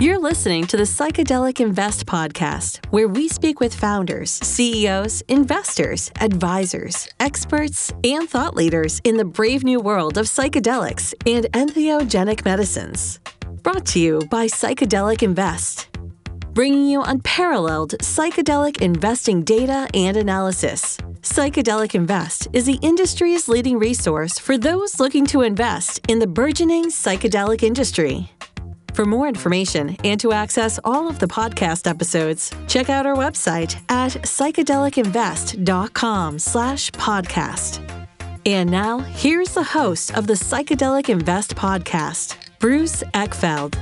You're listening to the Psychedelic Invest podcast, where we speak with founders, CEOs, investors, advisors, experts, and thought leaders in the brave new world of psychedelics and entheogenic medicines. Brought to you by Psychedelic Invest, bringing you unparalleled psychedelic investing data and analysis. Psychedelic Invest is the industry's leading resource for those looking to invest in the burgeoning psychedelic industry. For more information and to access all of the podcast episodes, check out our website at psychedelicinvest.com slash podcast. And now, here's the host of the Psychedelic Invest podcast, Bruce Eckfeldt.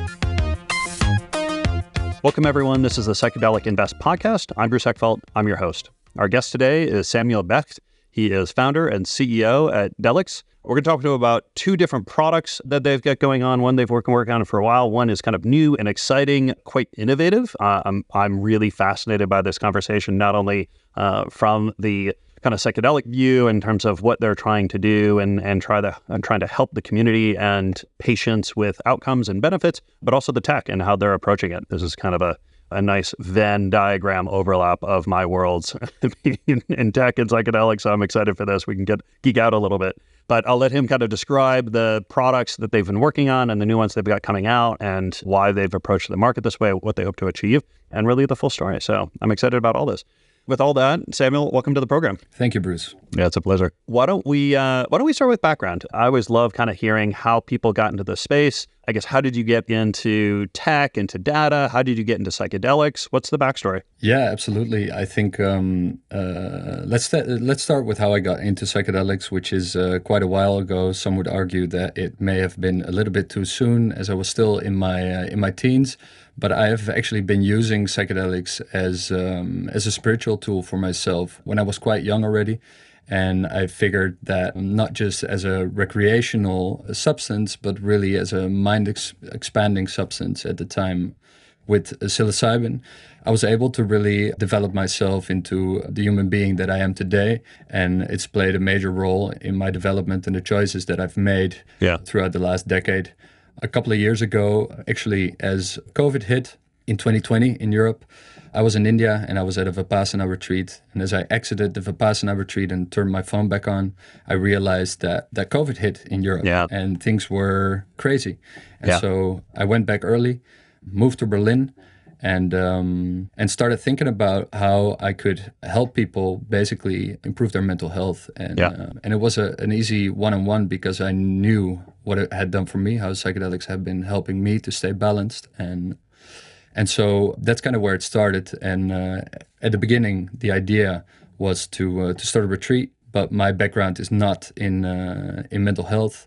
Welcome, everyone. This is the Psychedelic Invest podcast. I'm Bruce Eckfeldt. I'm your host. Our guest today is Samuel Becht. He is founder and CEO at Delix. We're going to talk to them about two different products that they've got going on. One they've worked working on for a while. One is kind of new and exciting, quite innovative. Uh, I'm I'm really fascinated by this conversation, not only uh, from the kind of psychedelic view in terms of what they're trying to do and and try to and trying to help the community and patients with outcomes and benefits, but also the tech and how they're approaching it. This is kind of a a nice Venn diagram overlap of my worlds in tech and psychedelics. So I'm excited for this. We can get geek out a little bit. But I'll let him kind of describe the products that they've been working on and the new ones they've got coming out and why they've approached the market this way, what they hope to achieve, and really the full story. So I'm excited about all this. With all that, Samuel, welcome to the program. Thank you, Bruce. Yeah, it's a pleasure. Why don't we uh, Why don't we start with background? I always love kind of hearing how people got into the space. I guess how did you get into tech, into data? How did you get into psychedelics? What's the backstory? Yeah, absolutely. I think um, uh, let's st- let's start with how I got into psychedelics, which is uh, quite a while ago. Some would argue that it may have been a little bit too soon, as I was still in my uh, in my teens. But I have actually been using psychedelics as um, as a spiritual tool for myself when I was quite young already. And I figured that not just as a recreational substance, but really as a mind ex- expanding substance at the time with psilocybin, I was able to really develop myself into the human being that I am today. And it's played a major role in my development and the choices that I've made yeah. throughout the last decade. A couple of years ago, actually, as COVID hit in 2020 in Europe, I was in India and I was at a Vipassana retreat. And as I exited the Vipassana retreat and turned my phone back on, I realized that, that COVID hit in Europe yeah. and things were crazy. And yeah. so I went back early, moved to Berlin, and um, and started thinking about how I could help people basically improve their mental health. And yeah. uh, and it was a, an easy one on one because I knew what it had done for me, how psychedelics have been helping me to stay balanced and and so that's kind of where it started. And uh, at the beginning, the idea was to uh, to start a retreat. But my background is not in uh, in mental health,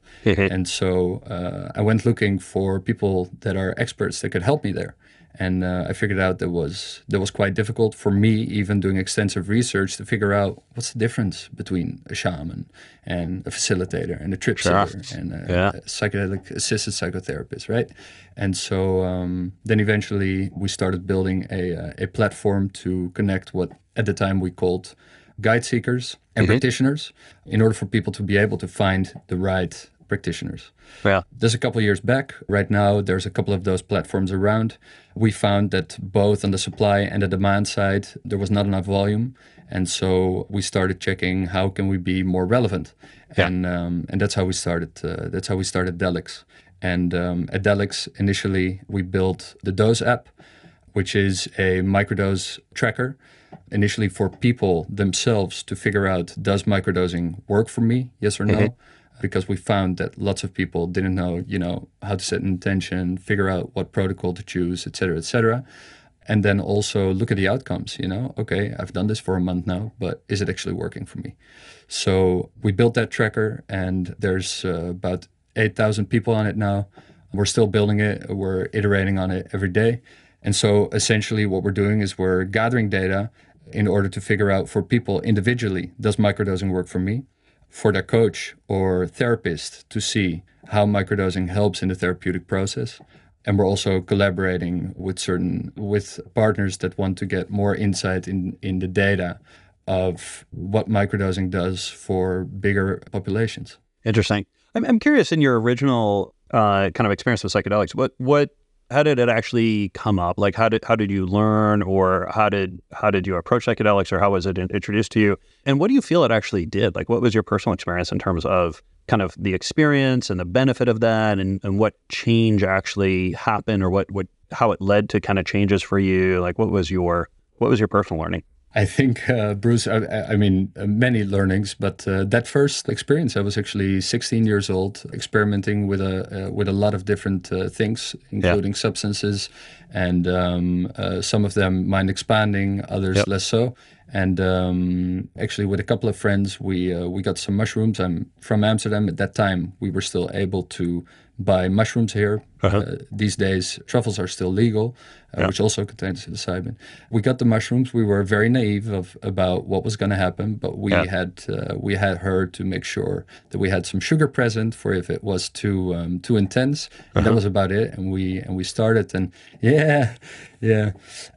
and so uh, I went looking for people that are experts that could help me there. And uh, I figured out that was that was quite difficult for me, even doing extensive research to figure out what's the difference between a shaman and a facilitator and a trip sitter and a, Yeah. a psychedelic assisted psychotherapist, right? And so um, then eventually we started building a, uh, a platform to connect what at the time we called guide seekers and practitioners in order for people to be able to find the right practitioners. Yeah. There's a couple years back. Right now, there's a couple of those platforms around. We found that both on the supply and the demand side, there was not enough volume, and so we started checking how can we be more relevant, Yeah. and um, and that's how we started. Uh, that's how we started Delix. And um, at Delix, initially, we built the Dose app, which is a microdose tracker initially for people themselves to figure out does microdosing work for me yes or no because we found that lots of people didn't know you know how to set an intention figure out what protocol to choose et cetera et cetera. And then also look at the outcomes you know okay i've done this for a month now but is it actually working for me? So we built that tracker and there's uh, about 8000 people on it now. We're still building it. We're iterating on it every day. And so essentially what we're doing is we're gathering data in order to figure out for people individually does microdosing work for me for their coach or therapist to see how microdosing helps in the therapeutic process and we're also collaborating with certain with partners that want to get more insight in in the data of what microdosing does for bigger populations Interesting. I'm, I'm curious in your original uh, kind of experience with psychedelics. What what how did it actually come up? Like how did how did you learn, or how did how did you approach psychedelics, or how was it introduced to you? And what do you feel it actually did? Like what was your personal experience in terms of kind of the experience and the benefit of that, and, and what change actually happened, or what what how it led to kind of changes for you? Like what was your what was your personal learning? I think, uh, Bruce, I, I, mean, uh, many learnings, but uh, that first experience, I was actually 16 years old, experimenting with a uh, with a lot of different uh, things, including yeah. substances, and um, uh, some of them mind expanding, others yep. less so. And um, actually, with a couple of friends, we we got some mushrooms. I'm from Amsterdam at that time. We were still able to buy mushrooms here. Uh-huh. Uh, these days, truffles are still legal, uh, yeah. which also contains psilocybin. We got the mushrooms. We were very naive of about what was going to happen, but we yeah. had uh, we had heard to make sure that we had some sugar present for if it was too um, too intense. And uh-huh. that was about it. And we and we started, and yeah, yeah,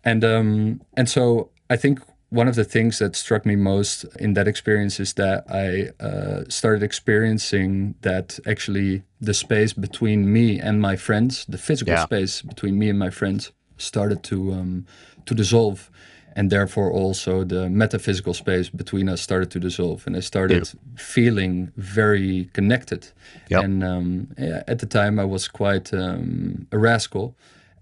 and um, and so I think one of the things that struck me most in that experience is that I uh, started experiencing that actually the space between me and my friends, the physical yeah. space between me and my friends, started to um, to dissolve, and therefore also the metaphysical space between us started to dissolve, and I started yeah. feeling very connected. Yep. And um, yeah, at the time, I was quite um, a rascal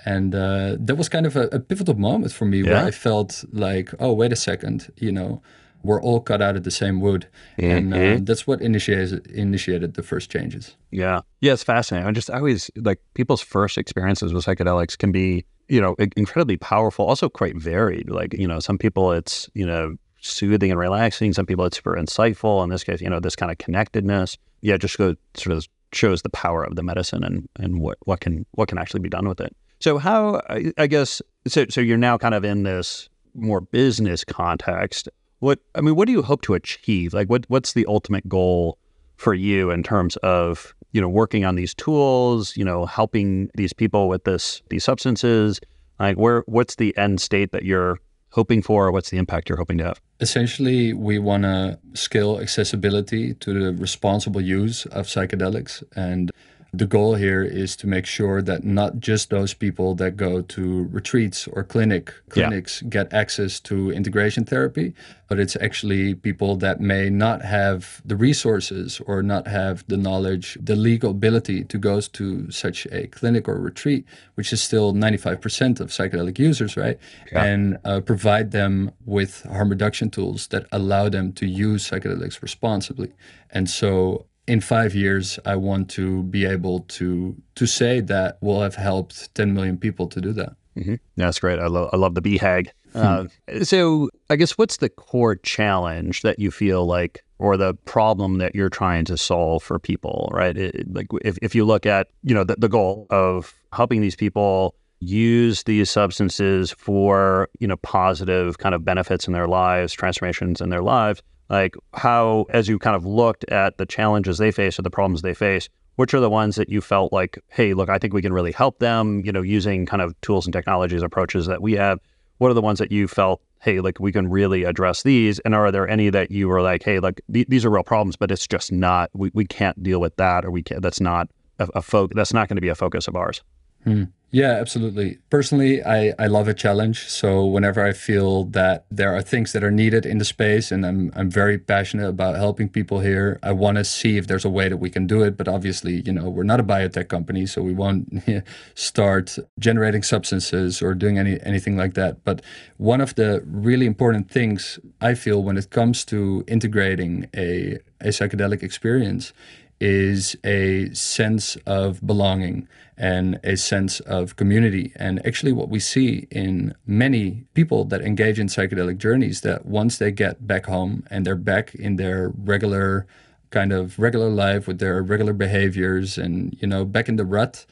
and uh, that was kind of a, a pivotal moment for me yeah. where I felt like, oh, wait a second, you know, we're all cut out of the same wood, mm-hmm. and uh, mm-hmm. that's what initiated initiated the first changes. Yeah, yeah, it's fascinating. I just I always like people's first experiences with psychedelics can be, you know, incredibly powerful, also quite varied. Like, you know, some people it's you know soothing and relaxing. Some people it's super insightful. In this case, you know, this kind of connectedness. Yeah, just go sort of shows the power of the medicine and and what what can what can actually be done with it. So how I guess so so you're now kind of in this more business context. What I mean, what do you hope to achieve? Like what what's the ultimate goal for you in terms of, you know, working on these tools, you know, helping these people with this these substances? Like where what's the end state that you're hoping for or what's the impact you're hoping to have? Essentially, we want to scale accessibility to the responsible use of psychedelics and the goal here is to make sure that not just those people that go to retreats or clinic clinics yeah. get access to integration therapy, but it's actually people that may not have the resources or not have the knowledge, the legal ability to go to such a clinic or retreat, which is still 95% of psychedelic users, right? Yeah. And uh, provide them with harm reduction tools that allow them to use psychedelics responsibly. And so in five years, I want to be able to to say that we'll have helped 10 million people to do that. Mm-hmm. That's great. I love I love the BHAG. Uh, so I guess what's the core challenge that you feel like, or the problem that you're trying to solve for people, right? It, like if, if you look at you know the, the goal of helping these people use these substances for you know positive kind of benefits in their lives, transformations in their lives like how, as you kind of looked at the challenges they face or the problems they face, which are the ones that you felt like, hey, look, I think we can really help them, you know, using kind of tools and technologies approaches that we have. What are the ones that you felt, hey, like we can really address these? And are there any that you were like, hey, like th- these are real problems, but it's just not, we, we can't deal with that or we can't, that's not a, a fo- that's not going to be a focus of ours. Hmm. Yeah, absolutely. Personally, I, I love a challenge. So whenever I feel that there are things that are needed in the space and I'm I'm very passionate about helping people here, I want to see if there's a way that we can do it. But obviously, you know, we're not a biotech company, so we won't start generating substances or doing any anything like that. But one of the really important things I feel when it comes to integrating a, a psychedelic experience is a sense of belonging and a sense of community. And actually, what we see in many people that engage in psychedelic journeys that once they get back home and they're back in their regular kind of regular life with their regular behaviors and you know back in the rut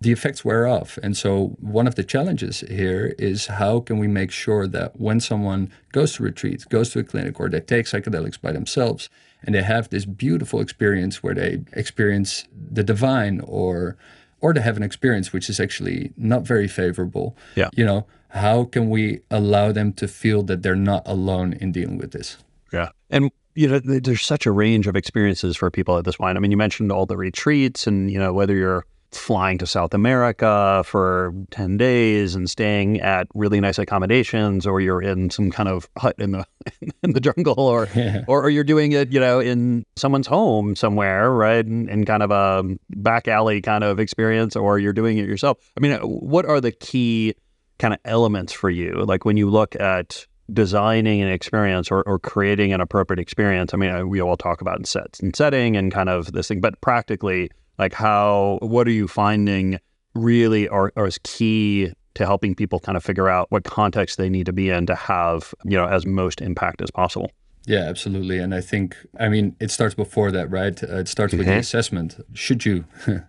the effects wear off. And so, one of the challenges here is how can we make sure that when someone goes to retreat, goes to a clinic, or they take psychedelics by themselves, and they have this beautiful experience where they experience the divine or or they have an experience which is actually not very favorable. Yeah. You know, how can we allow them to feel that they're not alone in dealing with this? Yeah. And you know, there's such a range of experiences for people at this point. I mean, you mentioned all the retreats and, you know, whether you're flying to South America for 10 days and staying at really nice accommodations or you're in some kind of hut in the in the jungle or yeah. or, or, you're doing it, you know, in someone's home somewhere, right? In, in kind of a back alley kind of experience or you're doing it yourself. I mean, uh, what are the key kind of elements for you? Like when you look at designing an experience or, or creating an appropriate experience. I mean, uh, we all talk about sets and setting and kind of this thing, but practically, like how, what are you finding really are, are key to helping people kind of figure out what context they need to be in to have, you know, as most impact as possible? Yeah, absolutely. And I think, I mean, it starts before that, right? Uh, it starts with mm-hmm. the assessment. Should you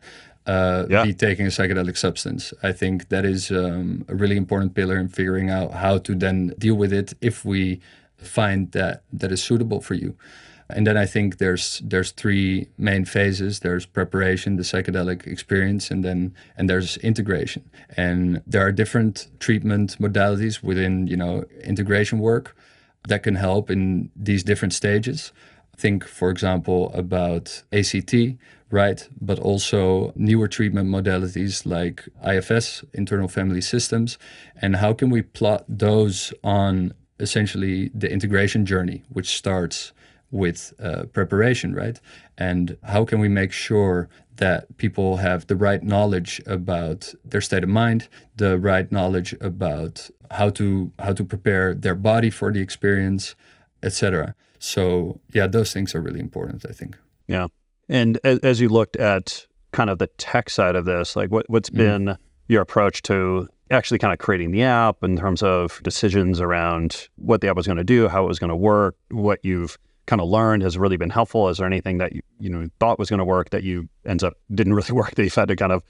uh, yeah. be taking a psychedelic substance. I think that is um, a really important pillar in figuring out how to then deal with it if we find that that is suitable for you. And then I think there's there's three main phases. There's preparation, the psychedelic experience, and then and there's integration. And there are different treatment modalities within you know integration work that can help in these different stages. Think, for example, about ACT, right? But also newer treatment modalities like IFS, internal family systems. And how can we plot those on essentially the integration journey, which starts with uh, preparation, right? And how can we make sure that people have the right knowledge about their state of mind, the right knowledge about how to how to prepare their body for the experience, etc. So yeah, those things are really important, I think. Yeah. And as, you looked at kind of the tech side of this, like what, what's mm. been your approach to actually kind of creating the app in terms of decisions around what the app was going to do, how it was going to work, what you've kind of learned has really been helpful? Is there anything that you, you know thought was going to work that you ends up didn't really work that you've had to kind of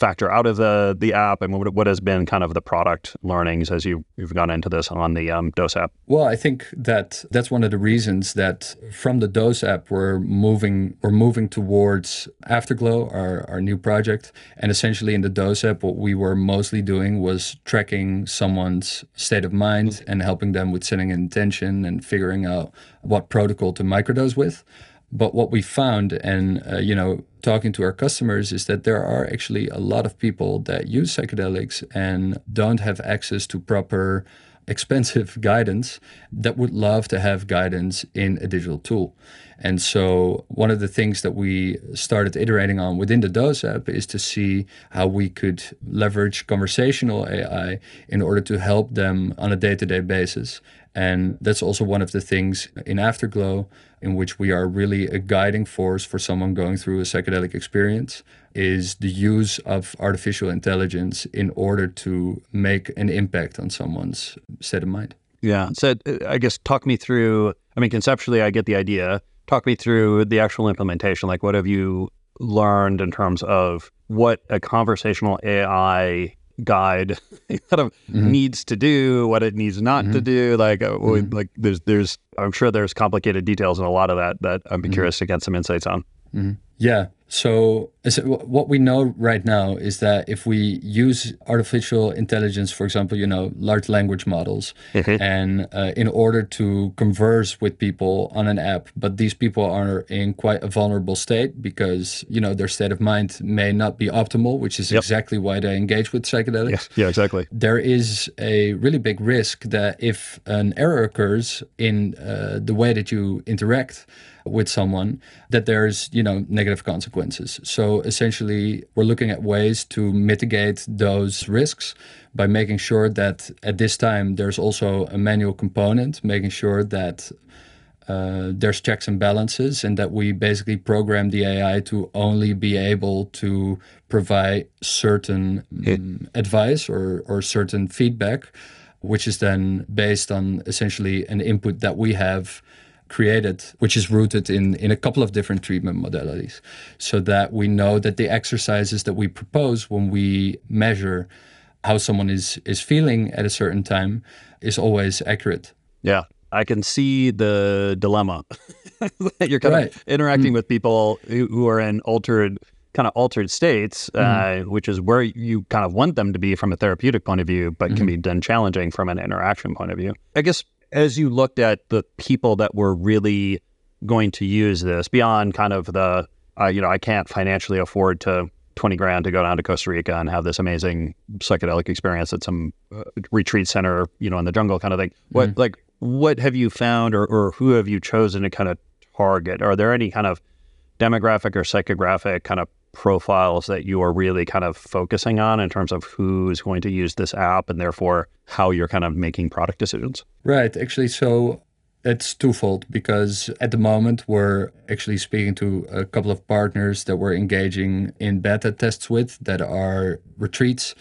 factor out of the the app and what, what has been kind of the product learnings as you, you've gone into this on the um, Dose app? Well, I think that that's one of the reasons that from the Dose app we're moving we're moving towards Afterglow, our, our new project. And essentially in the Dose app, what we were mostly doing was tracking someone's state of mind mm-hmm. and helping them with setting intention and figuring out what protocol to microdose with. But what we found, and uh, you know, talking to our customers, is that there are actually a lot of people that use psychedelics and don't have access to proper, expensive guidance that would love to have guidance in a digital tool. And so, one of the things that we started iterating on within the Dose app is to see how we could leverage conversational AI in order to help them on a day to day basis. And that's also one of the things in Afterglow in which we are really a guiding force for someone going through a psychedelic experience is the use of artificial intelligence in order to make an impact on someone's state of mind. Yeah. So uh, I guess talk me through, I mean, conceptually, I get the idea. Talk me through the actual implementation. Like, what have you learned in terms of what a conversational AI guide kind of mm-hmm. needs to do, what it needs not mm-hmm. to do. Like, uh, mm-hmm. like there's, there's, I'm sure there's complicated details in a lot of that that I'd be mm-hmm. curious to get some insights on. Mm-hmm. Yeah. So, what we know right now is that if we use artificial intelligence, for example, you know, large language models, mm-hmm. and uh, in order to converse with people on an app, but these people are in quite a vulnerable state because you know their state of mind may not be optimal, which is yep. exactly why they engage with psychedelics. Yeah, yeah, exactly. There is a really big risk that if an error occurs in uh, the way that you interact with someone that there's you know negative consequences. So essentially we're looking at ways to mitigate those risks by making sure that at this time there's also a manual component making sure that uh, there's checks and balances, and that we basically program the AI to only be able to provide certain um, advice or, or certain feedback, which is then based on essentially an input that we have created, which is rooted in, in a couple of different treatment modalities, so that we know that the exercises that we propose when we measure how someone is is feeling at a certain time is always accurate. Yeah. I can see the dilemma. You're kind right. of interacting mm-hmm. with people who, who, are in altered kind of altered states, mm-hmm. uh, which is where you kind of want them to be from a therapeutic point of view, but mm-hmm. can be done challenging from an interaction point of view. I guess as you looked at the people that were really going to use this beyond kind of the uh, you know I can't financially afford to 20 grand to go down to Costa Rica and have this amazing psychedelic experience at some uh, retreat center, you know, in the jungle kind of thing. What, Mm-hmm. like, what have you found or, or who have you chosen to kind of target? Are there any kind of demographic or psychographic kind of profiles that you are really kind of focusing on in terms of who's going to use this app and therefore how you're kind of making product decisions? Right. Actually, so it's twofold because at the moment we're actually speaking to a couple of partners that we're engaging in beta tests with that are retreats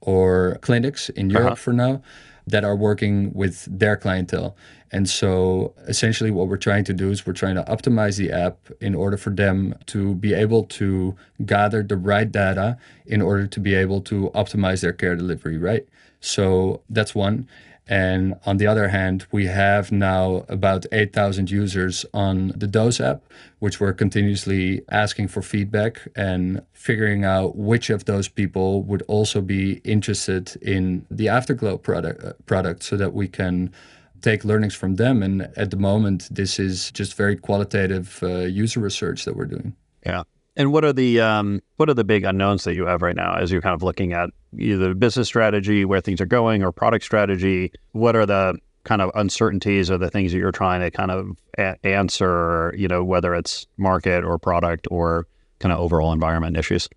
or clinics in Europe Uh-huh. for now that are working with their clientele. And so essentially what we're trying to do is we're trying to optimize the app in order for them to be able to gather the right data in order to be able to optimize their care delivery, right? So that's one. And on the other hand, we have now about 8,000 users on the Dose app, which we're continuously asking for feedback and figuring out which of those people would also be interested in the Afterglow product, uh, product so that we can take learnings from them. And at the moment, this is just very qualitative uh, user research that we're doing. Yeah. And what are the um, what are the big unknowns that you have right now as you're kind of looking at either business strategy, where things are going, or product strategy? What are the kind of uncertainties or the things that you're trying to kind of a- answer? You know, whether it's market or product or kind of overall environment issues.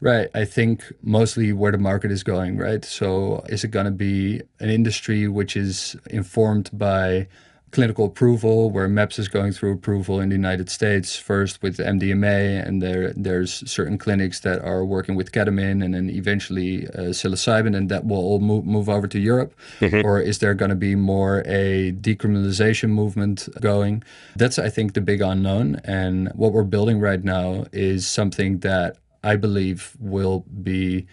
Right. I think mostly where the market is going, right? So is it going to be an industry which is informed by clinical approval, where MAPS is going through approval in the United States first with MDMA, and there there's certain clinics that are working with ketamine, and then eventually uh, psilocybin, and that will all move, move over to Europe, or is there going to be more a decriminalization movement going? That's I think the big unknown, and what we're building right now is something that I believe will be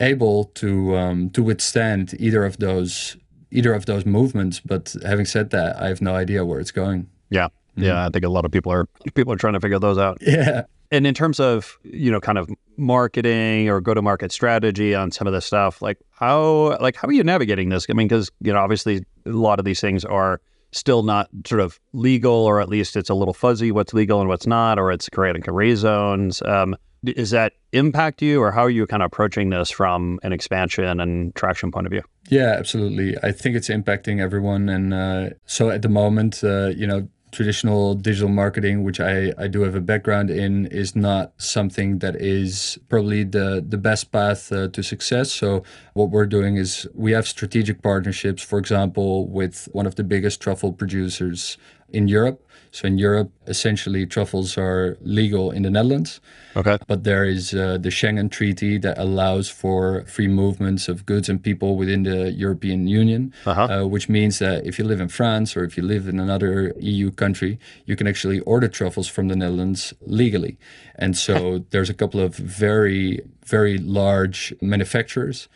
able to um, to withstand either of those either of those movements. But having said that, I have no idea where it's going. Yeah. Yeah. I think a lot of people are people are trying to figure those out. Yeah. And in terms of you know kind of marketing or go to market strategy on some of this stuff, like how like how are you navigating this? I mean, because you know obviously a lot of these things are still not sort of legal, or at least it's a little fuzzy what's legal and what's not, or it's creating gray zones. Um, does that impact you, or how are you kind of approaching this from an expansion and traction point of view? Yeah, absolutely. I think it's impacting everyone, and uh, so at the moment, uh, you know, traditional digital marketing, which I, I do have a background in, is not something that is probably the the best path uh, to success. So what we're doing is we have strategic partnerships, for example, with one of the biggest truffle producers in Europe. So in Europe, essentially, truffles are legal in the Netherlands. Okay. But there is uh, the Schengen Treaty that allows for free movements of goods and people within the European Union, Uh-huh. uh, which means that if you live in France or if you live in another EU country, you can actually order truffles from the Netherlands legally. And so there's a couple of very, very large manufacturers.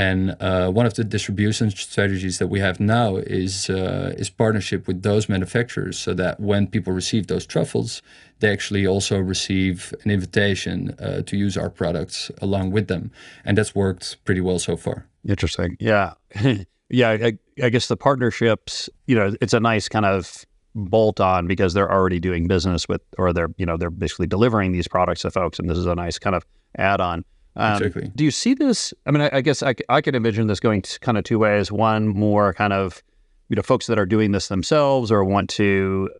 And uh, one of the distribution strategies that we have now is uh, is partnership with those manufacturers, so that when people receive those truffles, they actually also receive an invitation uh, to use our products along with them, and that's worked pretty well so far. Interesting. Yeah. yeah. I, I guess the partnerships, you know, it's a nice kind of bolt on because they're already doing business with, or they're, you know, they're basically delivering these products to folks. And this is a nice kind of add on. Um, Exactly. Do you see this? I mean, I, I guess I could envision this going kind of two ways. One, more kind of, you know, folks that are doing this themselves or want to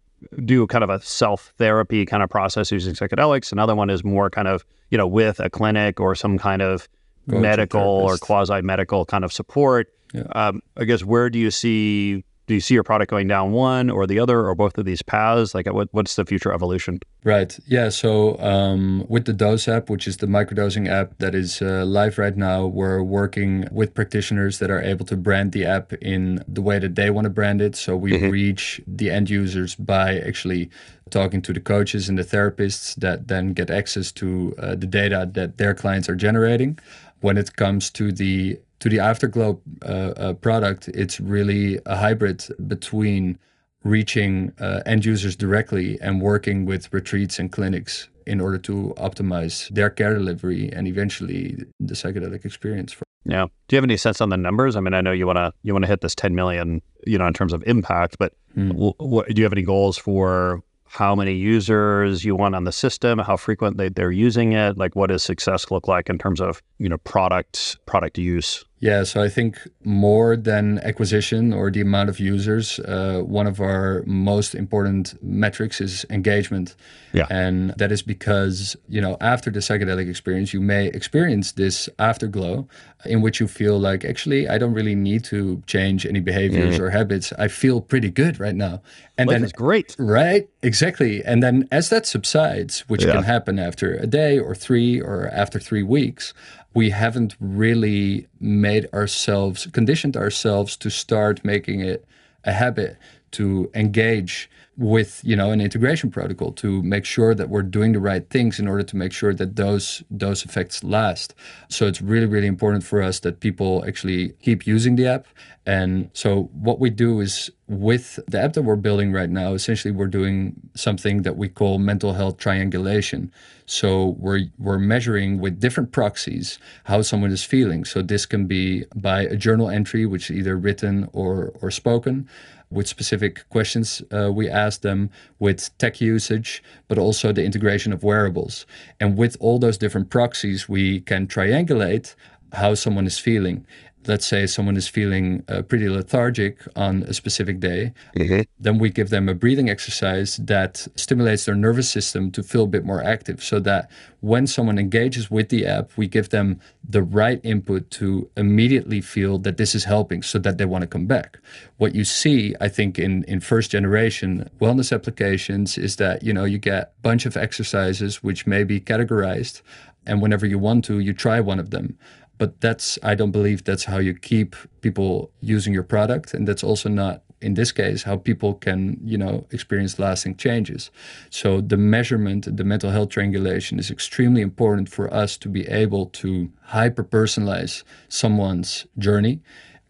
do kind of a self therapy kind of process using psychedelics. Another one is more kind of, you know, with a clinic or some kind of Go to a medical or quasi medical kind of support. Yeah. Um, I guess where do you see do you see your product going down one or the other or both of these paths? Like, what, what's the future evolution? Right. Yeah. So um, with the Dose app, which is the microdosing app that is uh, live right now, we're working with practitioners that are able to brand the app in the way that they want to brand it. So we reach the end users by actually talking to the coaches and the therapists that then get access to uh, the data that their clients are generating. When it comes to the to the Afterglow uh, uh, product, it's really a hybrid between reaching uh, end users directly and working with retreats and clinics in order to optimize their care delivery and eventually the psychedelic experience. For Yeah. Do you have any sense on the numbers? I mean, I know you want to you want to hit this 10 million, you know, in terms of impact, but wh- what, do you have any goals for how many users you want on the system, how frequent they, they're using it? Like, what does success look like in terms of you know product product use? Yeah, so I think more than acquisition or the amount of users, uh, one of our most important metrics is engagement. Yeah. And that is because, you know, after the psychedelic experience, you may experience this afterglow in which you feel like, actually, I don't really need to change any behaviors mm. or habits. I feel pretty good right now. And Life then it's great. Right, exactly. And then as that subsides, which yeah. can happen after a day or three or after three weeks, we haven't really made ourselves, conditioned ourselves to start making it a habit to engage with you know an integration protocol to make sure that we're doing the right things in order to make sure that those those effects last. So it's really really important for us that people actually keep using the app. And so what we do is with the app that we're building right now essentially we're doing something that we call mental health triangulation. So we're we're measuring with different proxies how someone is feeling. So this can be by a journal entry which is either written or or spoken with specific questions uh, we ask them, with tech usage, but also the integration of wearables. And with all those different proxies, we can triangulate how someone is feeling let's say someone is feeling uh, pretty lethargic on a specific day, mm-hmm. then we give them a breathing exercise that stimulates their nervous system to feel a bit more active so that when someone engages with the app, we give them the right input to immediately feel that this is helping so that they want to come back. What you see, I think, in, in first generation wellness applications is that, you know, you get a bunch of exercises which may be categorized and whenever you want to, you try one of them but that's i don't believe that's how you keep people using your product and that's also not in this case how people can you know experience lasting changes so the measurement the mental health triangulation is extremely important for us to be able to hyper personalize someone's journey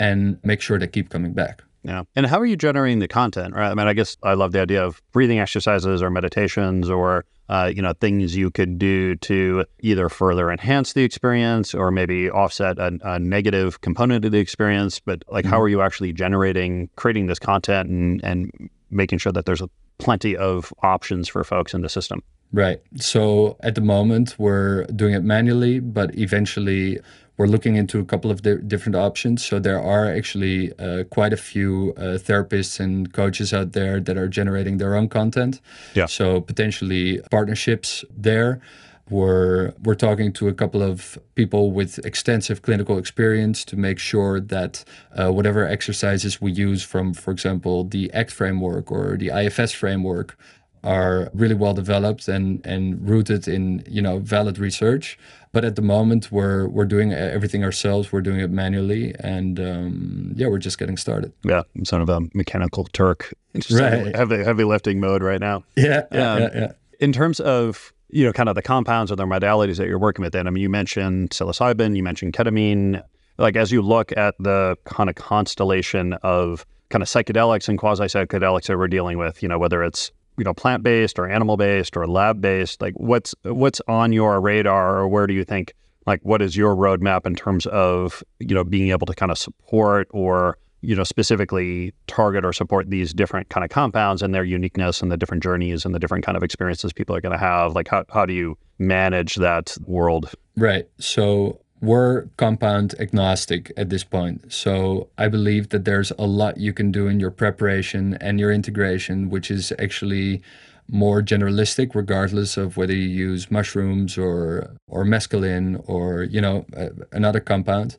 and make sure they keep coming back yeah. And how are you generating the content? Right. I mean, I guess I love the idea of breathing exercises or meditations or uh, you know things you could do to either further enhance the experience or maybe offset a, a negative component of the experience. But like, mm-hmm. how are you actually generating, creating this content, and and making sure that there's a, plenty of options for folks in the system? Right. So at the moment, we're doing it manually, but eventually we're looking into a couple of di- different options. So there are actually uh, quite a few uh, therapists and coaches out there that are generating their own content. Yeah. So potentially partnerships there. We're we're talking to a couple of people with extensive clinical experience to make sure that uh, whatever exercises we use from, for example, the ACT framework or the IFS framework are really well developed and and rooted in you know valid research but at the moment, we're we're doing everything ourselves. We're doing it manually, and um, yeah, we're just getting started. Yeah, I'm sort of a mechanical Turk. right. Heavy heavy lifting mode right now. Yeah, yeah, yeah, yeah. In terms of you know, kind of the compounds or the modalities that you're working with, then I mean, you mentioned psilocybin, you mentioned ketamine. Like as you look at the kind of constellation of kind of psychedelics and quasi psychedelics that we're dealing with, you know, whether it's you know plant based or animal based or lab based like what's what's on your radar or where do you think like what is your roadmap in terms of you know being able to kind of support or you know specifically target or support these different kind of compounds and their uniqueness and the different journeys and the different kind of experiences people are going to have? Like how, how do you manage that world? Right. So we're compound agnostic at this point. So I believe that there's a lot you can do in your preparation and your integration, which is actually more generalistic, regardless of whether you use mushrooms or or mescaline or you know uh, another compound.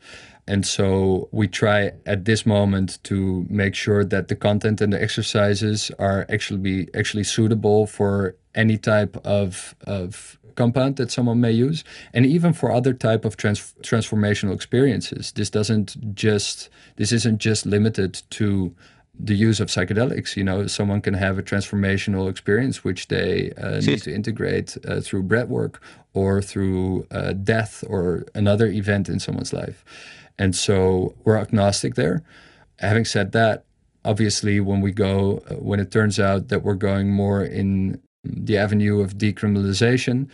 And so we try at this moment to make sure that the content and the exercises are actually be actually suitable for any type of of compound that someone may use. And even for other type of trans- transformational experiences this doesn't just this isn't just limited to the use of psychedelics you know someone can have a transformational experience which they uh, need to integrate uh, through breathwork or through uh, death or another event in someone's life. And so we're agnostic there. Having said that obviously when we go uh, when it turns out that we're going more in the avenue of decriminalization,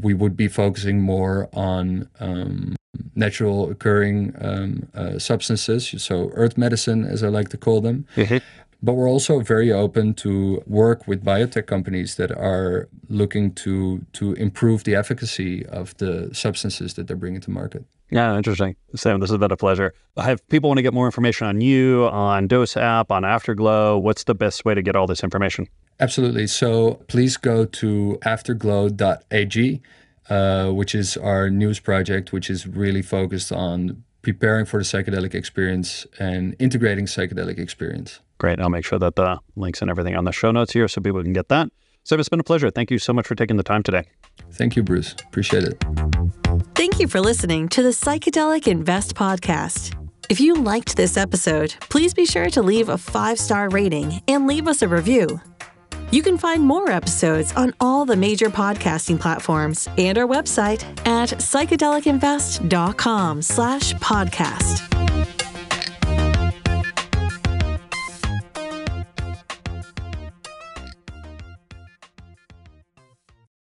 we would be focusing more on um, natural occurring um, uh, substances, so earth medicine, as I like to call them. Mm-hmm. But we're also very open to work with biotech companies that are looking to to improve the efficacy of the substances that they're bringing to market. Yeah, interesting. Sam, this has been a pleasure. If people want to get more information on you, on Dose App, on Afterglow? What's the best way to get all this information? Absolutely. So please go to afterglow.ag, uh, which is our news project, which is really focused on preparing for the psychedelic experience and integrating psychedelic experience. Great. I'll make sure that the links and everything on the show notes here so people can get that. So it's been a pleasure. Thank you so much for taking the time today. Thank you, Bruce. Appreciate it. Thank you for listening to the Psychedelic Invest podcast. If you liked this episode, please be sure to leave a five star rating and leave us a review. You can find more episodes on all the major podcasting platforms and our website at psychedelicinvest.com slash podcast.